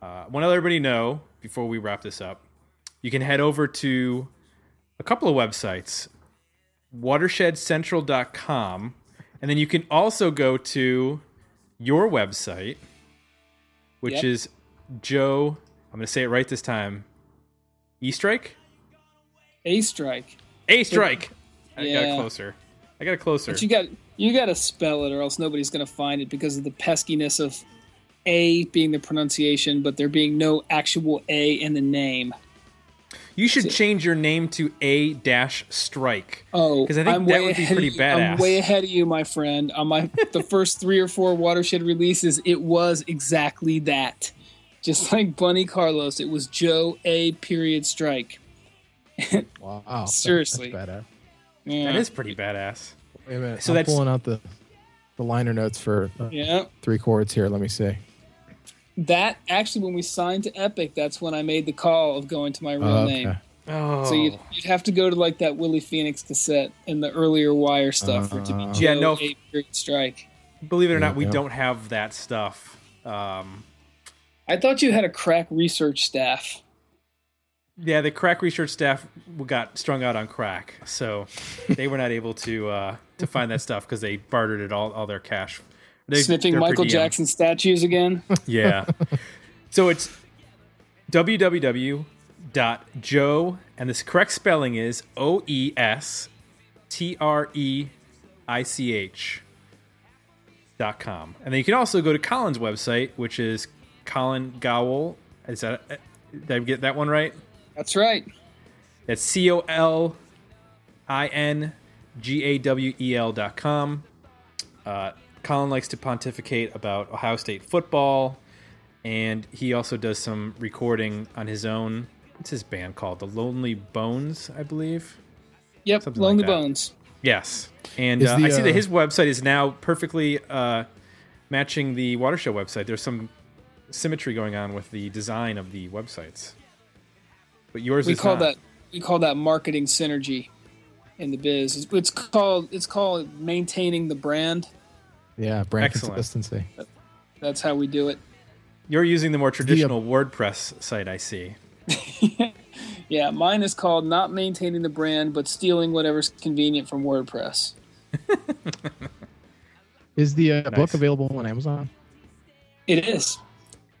uh, want to let everybody know before we wrap this up, you can head over to a couple of websites, watershedcentral.com, and then you can also go to your website, which Yep. is Joe. I'm going to say it right this time. E Strike? A strike. A Strike. I got it closer. I got it closer. But you got you got to spell it, or else nobody's going to find it because of the peskiness of A being the pronunciation, but there being no actual A in the name. You should change your name to A Dash Strike. Oh, because I think I'm that would be pretty of you. I'm way ahead of you, my friend. On my the first three or four watershed releases, it was exactly that. Just like Bunny Carlos, it was Joe A. Period Strike. Wow. that- Seriously. That's badass. Yeah. That is pretty badass. Wait a minute. So I'm that's- pulling out the the liner notes for uh, Yeah. three chords here. Let me see. That actually, when we signed to Epic, that's when I made the call of going to my real Oh, name. Oh, So you'd, you'd have to go to like that Willie Phoenix cassette and the earlier Wire stuff for it to be Uh, Yeah, no. A period strike. believe it or not, we yeah. don't have that stuff. Um, I thought you had a crack research staff. yeah, the crack research staff got strung out on crack, so they were not able to uh, to find that stuff because they bartered it all all their cash. They, Sniffing Michael. Jackson statues again. Yeah. so it's www.joe, and the correct spelling is O E S T R E I C H dot com. And then you can also go to Colin's website, which is Colin Gawel. Is that did I get that one right? That's right. That's C O L I N G A W E L dot com. Uh, Colin likes to pontificate about Ohio State football, and he also does some recording on his own. What's his band called? The Lonely Bones, I believe. Yep, Something Lonely that. Bones. Yes, and uh, the, I see that uh, his website is now perfectly uh, matching the Watershed website. There's some symmetry going on with the design of the websites, but yours We is call not. that we call that marketing synergy in the biz. It's, it's called it's called maintaining the brand. Yeah, brand Excellent. consistency. That's how we do it. You're using the more traditional WordPress site, I see. Yeah, mine is called not maintaining the brand, but stealing whatever's convenient from WordPress. Is the uh, Nice. book available on Amazon? It is.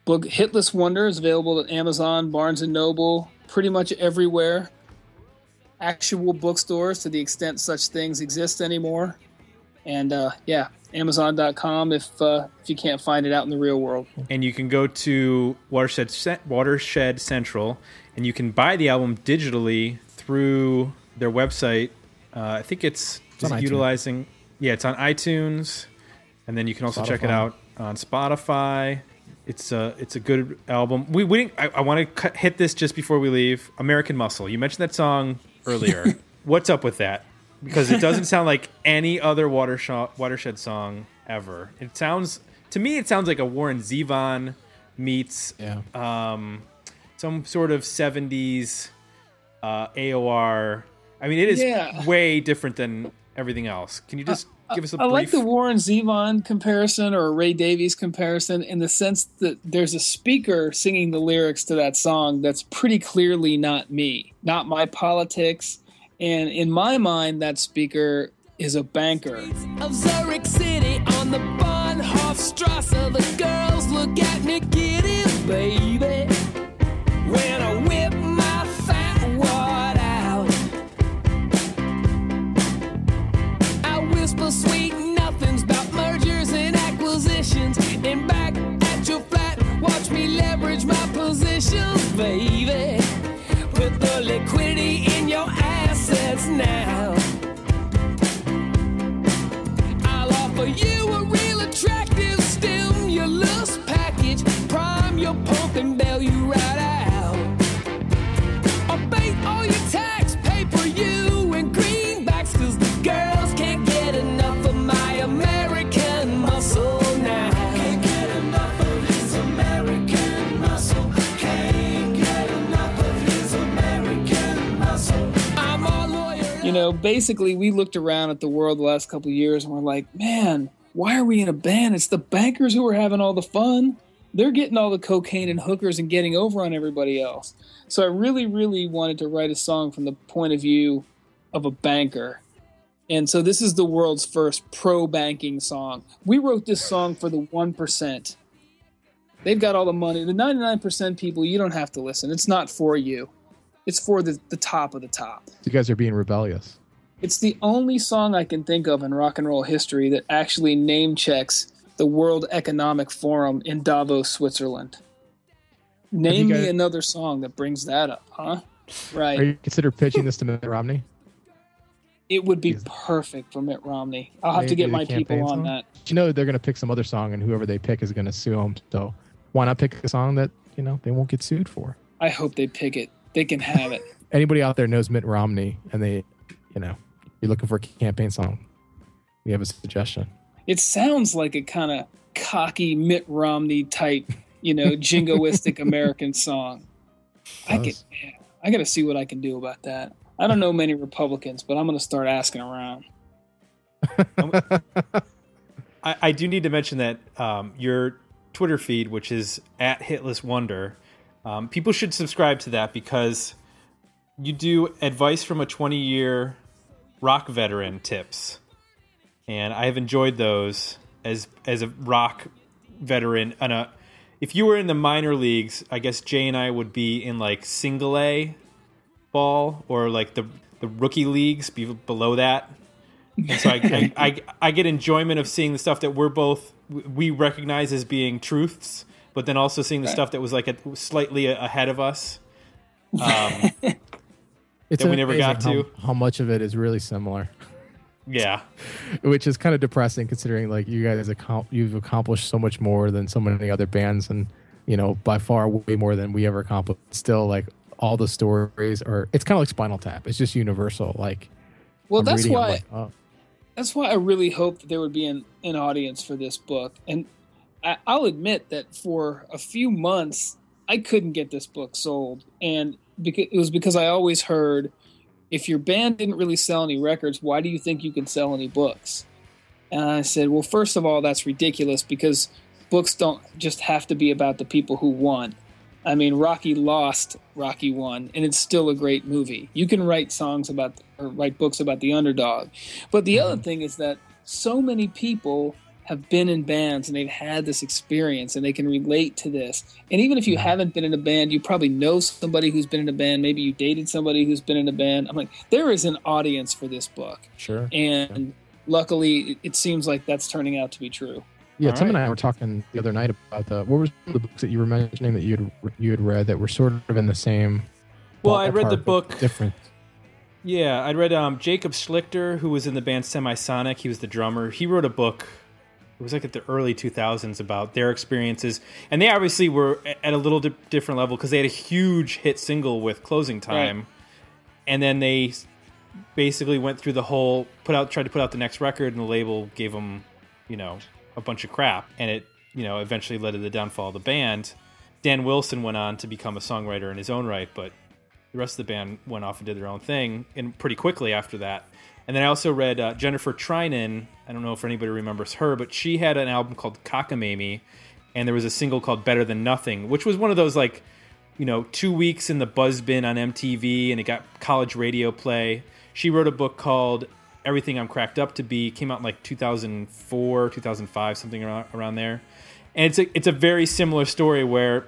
Book Hitless Wonder is available at Amazon, Barnes and Noble, pretty much everywhere. Actual bookstores, to the extent such things exist anymore. And uh, yeah, Amazon.com if uh, if you can't find it out in the real world. and you can go to Watershed Cen- Watershed Central, and you can buy the album digitally through their website. Uh, I think it's, It's on it iTunes. utilizing. Yeah, it's on iTunes, and then you can also check it out on Spotify. It's a it's a good album. We we didn't, I, I want to hit this just before we leave. American Muscle. You mentioned that song earlier. What's up with that? Because it doesn't sound like any other watershed watershed song ever. It sounds to me it sounds like a Warren Zevon meets Yeah. um, some sort of 70s uh, AOR. I mean, it is Yeah. way different than everything else. Can you just give us a I brief? like the Warren Zevon comparison or a Ray Davies comparison in the sense that there's a speaker singing the lyrics to that song that's pretty clearly not me, not my politics. And in my mind, that speaker is a banker. of Zurich City on the Bahnhofstrasse. The girls look at me giddy, baby. When I whip my fat wad out, I whisper sweet nothings about mergers and acquisitions. And back at your flat, watch me leverage my positions, baby. The liquidity in your assets now. You know, basically, we looked around at the world the last couple years and we're like, man, why are we in a band? It's the bankers who are having all the fun. They're getting all the cocaine and hookers and getting over on everybody else. So I really, really wanted to write a song from the point of view of a banker. And so this is the world's first pro banking song. We wrote this song for the 1%. They've got all the money. The 99% people, you don't have to listen. It's not for you, it's for the, the top of the top. You guys are being rebellious. It's the only song I can think of in rock and roll history that actually name checks the World Economic Forum in Davos, Switzerland. Name guys- me another song that brings that up, huh? Are Right. you consider pitching this to Mitt Romney? It would be perfect for Mitt Romney. I'll have to get my people on song? that. You know they're gonna pick some other song, and whoever they pick is gonna sue them. So why not pick a song that you know they won't get sued for? I hope they pick it. They can have it. Anybody out there knows Mitt Romney, and they, you know, you're looking for a campaign song. We have a suggestion. It sounds like a kind of cocky Mitt Romney type, you know, jingoistic American song. I could, Does. yeah, I got to see what I can do about that. I don't know many Republicans, but I'm going to start asking around. I, I do need to mention that um, your Twitter feed, which is at Hitless Wonder, um, people should subscribe to that because you do advice from a 20 year rock veteran tips, and I have enjoyed those as as a rock veteran. On a, if you were in the minor leagues, I guess Jay and I would be in like single A ball or like the the rookie leagues be below that. And so I, I, I, I get enjoyment of seeing the stuff that we're both we recognize as being truths, but then also seeing the Right. stuff that was like a, slightly ahead of us. Um, It's That we never got how, to. how much of it is really similar, yeah, which is kind of depressing considering like you guys accom- you've accomplished so much more than so many other bands, and you know by far way more than we ever accomplished. Still, like all the stories are. It's kind of like Spinal Tap. It's just universal. Like Well, I'm that's reading, why like, oh, that's why I really hope that there would be an, an audience for this book. And I, I'll admit that for a few months, I couldn't get this book sold. And because, it was because I always heard if your band didn't really sell any records, why do you think you can sell any books? And I said, well, first of all, that's ridiculous because books don't just have to be about the people who won. I mean, Rocky lost, Rocky won, and it's still a great movie. You can write songs about or write books about the underdog. But the other mm-hmm. thing is that so many people have been in bands and they've had this experience and they can relate to this. And even if you haven't been in a band, you probably know somebody who's been in a band. Maybe you dated somebody who's been in a band. I'm like, there is an audience for this book. sure. And luckily, it- it seems like that's turning out to be true. Yeah, All Tim and. I were talking the other night about the what were some of the books that you were mentioning that you had you had read that were sort of in the same. Well, I read the book- Different. yeah. I read um, Jacob Slichter, who was in the band Semisonic. He was the drummer. He wrote a book. It was like at the early 2000s about their experiences, and they obviously were at a little di- different level because they had a huge hit single with "Closing Time," and then they basically went through the whole put out tried to put out the next record, and the label gave them, you know, a bunch of crap, and it you know eventually led to the downfall of the band. Dan Wilson went on to become a songwriter in his own right, but the rest of the band went off and did their own thing, and pretty quickly after that. And then I also read uh, Jennifer Trynin. I don't know if anybody remembers her, but she had an album called Cockamamie, and there was a single called Better Than Nothing, which was one of those like, you know, two weeks in the buzz bin on MTV, and it got college radio play. She wrote a book called Everything I'm Cracked Up to Be. Came out in like 2004, 2005, something around, around there. And it's a it's a very similar story where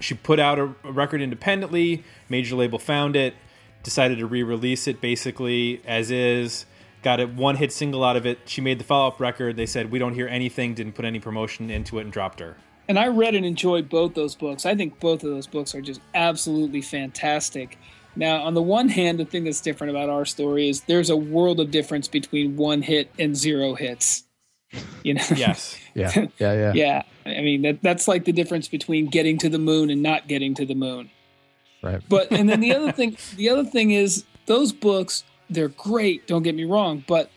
she put out a, a record independently major label found it decided to re-release it basically as is got a one hit single out of it she made the follow-up record they said we don't hear anything didn't put any promotion into it and dropped her And I read and enjoyed both those books. I think both of those books are just absolutely fantastic. Now, on the one hand, the thing that's different about our story is there's a world of difference between one hit and zero hits. You know? yes Yeah, yeah, yeah. yeah. I mean, that, that's like the difference between getting to the moon and not getting to the moon. Right. But and then the other thing, the other thing is those books. They're great. Don't get me wrong, but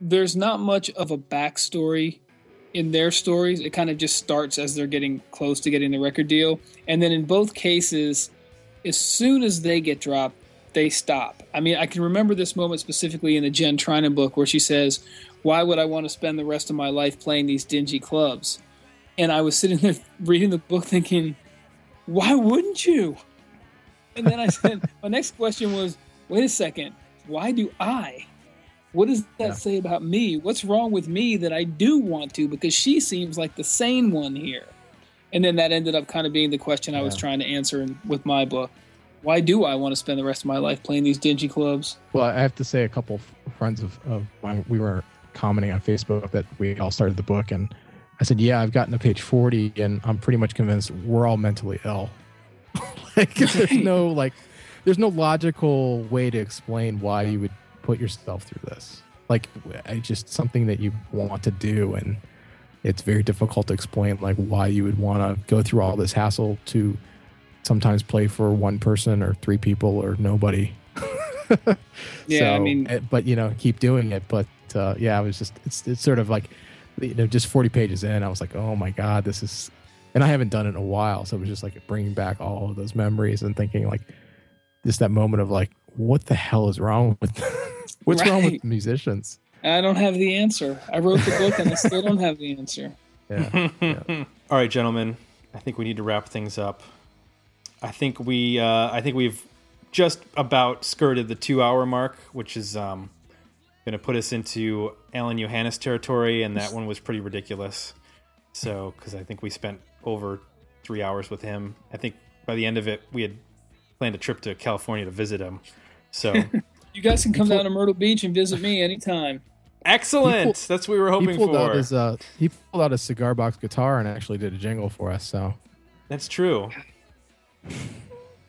there's not much of a backstory in their stories. It kind of just starts as they're getting close to getting the record deal, and then in both cases, as soon as they get dropped, they stop. I mean, I can remember this moment specifically in the Jen Trynin book where she says, "Why would I want to spend the rest of my life playing these dingy clubs?" And I was sitting there reading the book thinking, "Why wouldn't you?" And then I said, my next question was, wait a second, why do I? What does that Yeah. say about me? What's wrong with me that I do want to? Because she seems like the sane one here. And then that ended up kind of being the question I was trying to answer in, with my book. Why do I want to spend the rest of my life playing these dingy clubs? Well, I have to say, a couple f- friends of, of mine, we were commenting on Facebook that we all started the book, and I said, "Yeah, I've gotten to page forty, and I'm pretty much convinced we're all mentally ill. like, there's no like, there's no logical way to explain why you would put yourself through this. Like, I just something that you want to do, and it's very difficult to explain like why you would want to go through all this hassle to sometimes play for one person or three people or nobody. Yeah, I mean- eh, but you know, keep doing it. But uh, yeah, I was just it's it's sort of like you know just 40 pages in, I was like, oh my god, this is, and I haven't done it in a while, so it was just like bringing back all of those memories and thinking like, just that moment of like, what the hell is wrong with what's wrong Right. with musicians? I don't have the answer. I wrote the book and I still don't have the answer. Yeah. All right, gentlemen. I think we need to wrap things up. I think we uh, I think we've just about skirted the two hour mark, which is um, going to put us into Alain Johannes territory, and that one was pretty ridiculous. So, because I think we spent over three hours with him. I think by the end of it, we had planned a trip to California to visit him. So, You guys can come down to Myrtle Beach and visit me anytime. excellent. That's what we were he hoping pulled out for. his uh he pulled out a cigar box guitar and actually did a jingle for us. So That's true.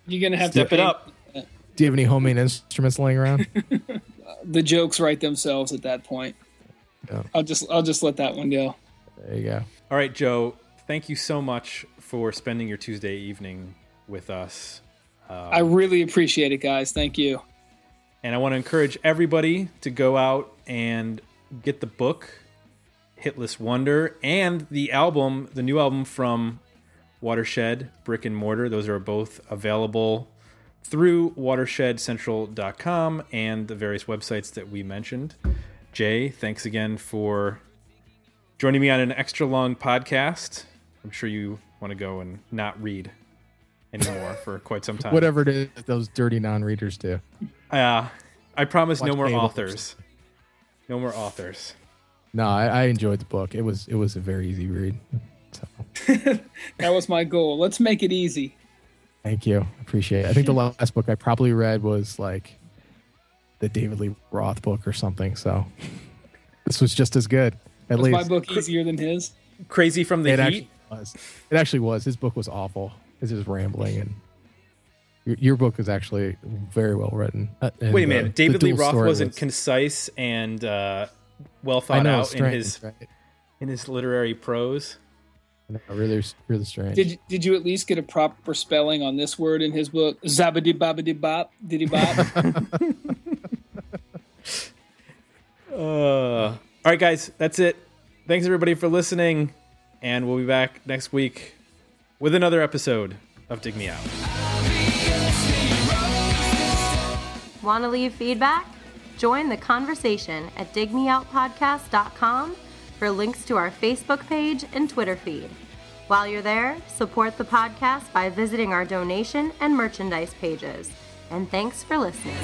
You're gonna have Step to it up. do you have any homemade instruments laying around? The jokes write themselves at that point. Yeah. I'll just I'll just let that one go. there you go. All right, Joe. Thank you so much for spending your Tuesday evening with us. I really appreciate it, guys. Thank you. And I want to encourage everybody to go out and get the book, Hitless Wonder, and the album, the new album from Watershed, Brick and Mortar. Those are both available through watershedcentral.com and the various websites that we mentioned. Jay, thanks again for joining me on an extra long podcast. I'm sure you want to go and not read anymore for quite some time. Whatever it is those dirty non-readers do. Uh, I promise no more cable. authors. No more authors. No, I, I enjoyed the book. It was it was a very easy read. So That was my goal. Let's make it easy. thank you. Appreciate it. I think the last book I probably read was like the David Lee Roth book or something. So this was just as good. At Was least my book easier than his? Crazy from the it heat. actually was. It actually was. His book was awful. It's just rambling and your, your book is actually very well written. Uh, and, Wait a uh, minute. the David Lee Roth wasn't was- concise and uh, well thought know, out it's in his right? in his literary prose. I know, really, really strange. Did did you at least get a proper spelling on this word in his book? Zabadi babadi bop diddy bop. Uh, all right, guys, that's it. Thanks everybody for listening, and we'll be back next week with another episode of Dig Me Out. Want to leave feedback? Join the conversation at digmeoutpodcast.com for links to our Facebook page and Twitter feed. While you're there, support the podcast by visiting our donation and merchandise pages. And thanks for listening.